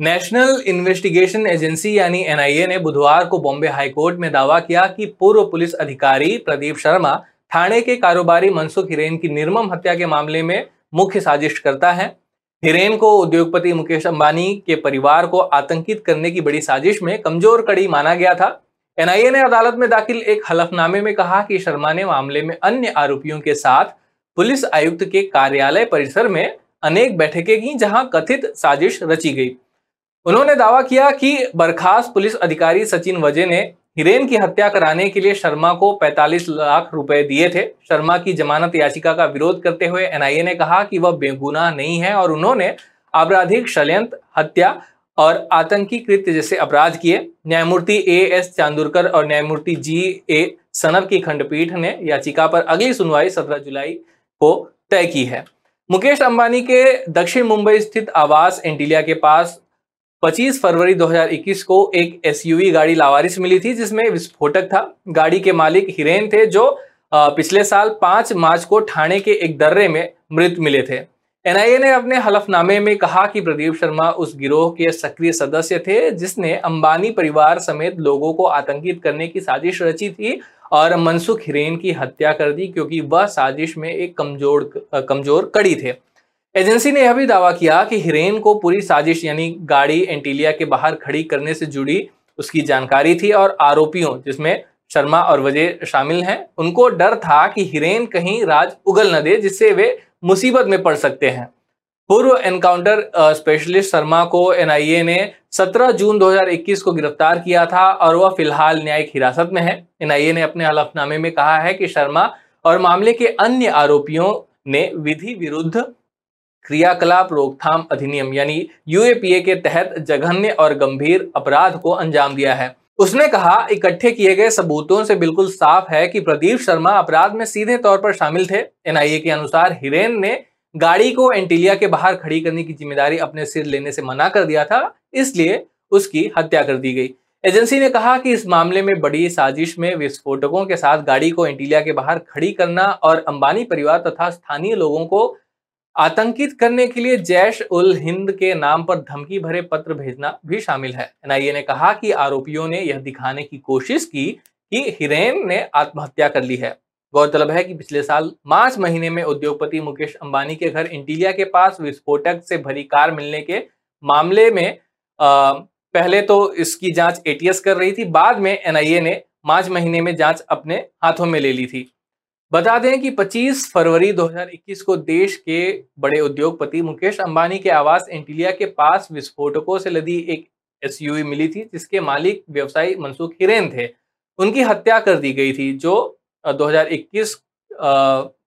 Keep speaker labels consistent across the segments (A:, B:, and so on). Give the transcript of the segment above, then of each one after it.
A: National investigation agency यानी NIA ने बुधवार को बॉम्बे हाईकोर्ट में दावा किया कि पूर्व पुलिस अधिकारी प्रदीप शर्मा थाने के कारोबारी मनसुख हिरेन की निर्मम हत्या के मामले में मुख्य साजिश करता है। हिरेन को उद्योगपति मुकेश अंबानी के परिवार को आतंकित करने की बड़ी साजिश में कमज़ोर कड़ी माना गया था। एनआईए ने अदालत में दाखिल एक हलफनामे में कहा कि शर्मा ने मामले में अन्य आरोपियों के साथ पुलिस आयुक्त के कार्यालय परिसर में अनेक बैठकें की जहाँ कथित साजिश रची गई। उन्होंने दावा किया कि बर्खास्त पुलिस अधिकारी सचिन वजे ने हिरेन की हत्या कराने के लिए शर्मा को 45 लाख रुपए दिए थे। शर्मा की जमानत याचिका का विरोध करते हुए एनआईए ने कहा कि वह बेगुनाह नहीं है और उन्होंने आपराधिक षड्यंत्र, हत्या और आतंकी कृत्य जैसे अपराध किए। न्यायमूर्ति ए एस चांदुरकर और न्यायमूर्ति जी ए सनब की खंडपीठ ने याचिका पर अगली सुनवाई 17 जुलाई को तय की है। मुकेश अंबानी के दक्षिण मुंबई स्थित आवास एंटिलिया के पास 25 फरवरी 2021 को एक एसयूवी गाड़ी लावारिस मिली थी, जिसमें विस्फोटक था। गाड़ी के मालिक हिरेन थे, जो पिछले साल 5 मार्च को ठाणे के एक दर्रे में मृत मिले थे। एनआईए ने अपने हलफनामे में कहा कि प्रदीप शर्मा उस गिरोह के सक्रिय सदस्य थे, जिसने अंबानी परिवार समेत लोगों को आतंकित करने की साजिश रची थी और मनसुख हिरेन की हत्या कर दी, क्योंकि वह साजिश में एक कमज़ोर कमज़ोर कड़ी थे। एजेंसी ने यह भी दावा किया कि हिरेन को पूरी साजिश, यानी गाड़ी एंटीलिया के बाहर खड़ी करने से जुड़ी उसकी जानकारी थी और आरोपियों, जिसमें शर्मा और वजय शामिल हैं, उनको डर था कि हिरेन कहीं राज उगल न दे, जिससे वे मुसीबत में पड़ सकते हैं। पूर्व एनकाउंटर स्पेशलिस्ट शर्मा को एनआईए ने 17 जून 2021 को गिरफ़्तार किया था और वह फ़िलहाल न्यायिक हिरासत में है। एनआईए ने अपने हलफनामे में कहा है कि शर्मा और मामले के अन्य आरोपियों ने विधि विरुद्ध क्रियाकलाप रोकथाम अधिनियम, यानी यूएपीए के तहत जघन्य और गंभीर अपराध को अंजाम दिया है। उसने कहा, इकट्ठे किए गए सबूतों से बिल्कुल साफ़ है कि प्रदीप शर्मा अपराध में सीधे तौर पर शामिल थे। एनआईए के अनुसार हिरेन ने गाड़ी को एंटीलिया के बाहर खड़ी करने की ज़िम्मेदारी अपने सिर लेने से मना कर दिया था, इसलिए उसकी हत्या कर दी गई। एजेंसी ने कहा कि इस मामले में बड़ी साजिश में विस्फोटकों के साथ गाड़ी को एंटीलिया के बाहर खड़ी करना और अंबानी परिवार तथा स्थानीय लोगों को आतंकित करने के लिए जैश उल हिंद के नाम पर धमकी भरे पत्र भेजना भी शामिल है। एनआईए ने कहा कि आरोपियों ने यह दिखाने की कोशिश की कि हिरेन ने आत्महत्या कर ली है। गौरतलब है कि पिछले साल मार्च महीने में उद्योगपति मुकेश अंबानी के घर इंटीलिया के पास विस्फोटक से भरी कार मिलने के मामले में आ, पहले तो इसकी जाँच एटीएस कर रही थी बाद में एनआईए ने मार्च महीने में जाँच अपने हाथों में ले ली थी। बता दें कि 25 फरवरी 2021 को देश के बड़े उद्योगपति मुकेश अंबानी के आवास एंटिलिया के पास विस्फोटकों से लदी एक एसयूवी मिली थी, जिसके मालिक व्यवसायी मनसुख हिरेन थे। उनकी हत्या कर दी गई थी, जो 2021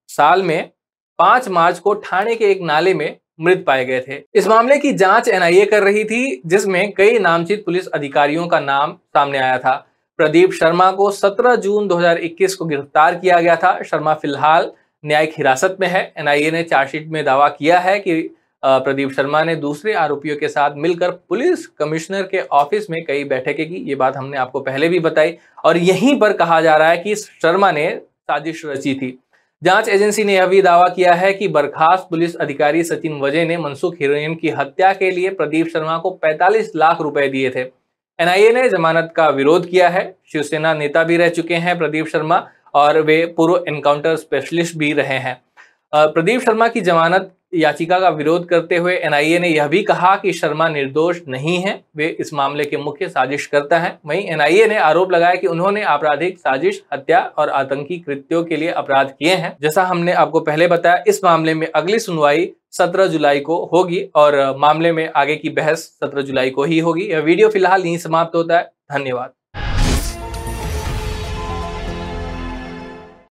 A: साल में 5 मार्च को ठाणे के एक नाले में मृत पाए गए थे। इस मामले की जाँच एनआईए कर रही थी, जिसमें कई नामचित पुलिस अधिकारियों का नाम सामने आया था। प्रदीप शर्मा को 17 जून 2021 को गिरफ़्तार किया गया था। शर्मा फ़िलहाल न्यायिक हिरासत में है। एनआईए ने चार्जशीट में दावा किया है कि प्रदीप शर्मा ने दूसरे आरोपियों के साथ मिलकर पुलिस कमिश्नर के ऑफ़िस में कई बैठकें की। ये बात हमने आपको पहले भी बताई। और यहीं पर कहा जा रहा है कि शर्मा ने साजिश रची थी। जाँच एजेंसी ने यह भी दावा किया है कि बर्खास्त पुलिस अधिकारी सचिन वजय ने मनसुख हिरोइन की हत्या के लिए प्रदीप शर्मा को 45 लाख रुपए दिए थे। एनआईए ने जमानत का विरोध किया है। शिवसेना नेता भी रह चुके हैं प्रदीप शर्मा और वे पूर्व एनकाउंटर स्पेशलिस्ट भी रहे हैं। प्रदीप शर्मा की जमानत याचिका का विरोध करते हुए एनआईए ने यह भी कहा कि शर्मा निर्दोष नहीं है, वे इस मामले के मुख्य साजिश करता है। वहीं एनआईए ने आरोप लगाया कि उन्होंने आपराधिक साजिश, हत्या और आतंकी कृत्यों के लिए अपराध किए हैं। जैसा हमने आपको पहले बताया, इस मामले में अगली सुनवाई 17 जुलाई को होगी और मामले में आगे की बहस 17 जुलाई को ही होगी। यह वीडियो फ़िलहाल यहीं समाप्त होता है। धन्यवाद।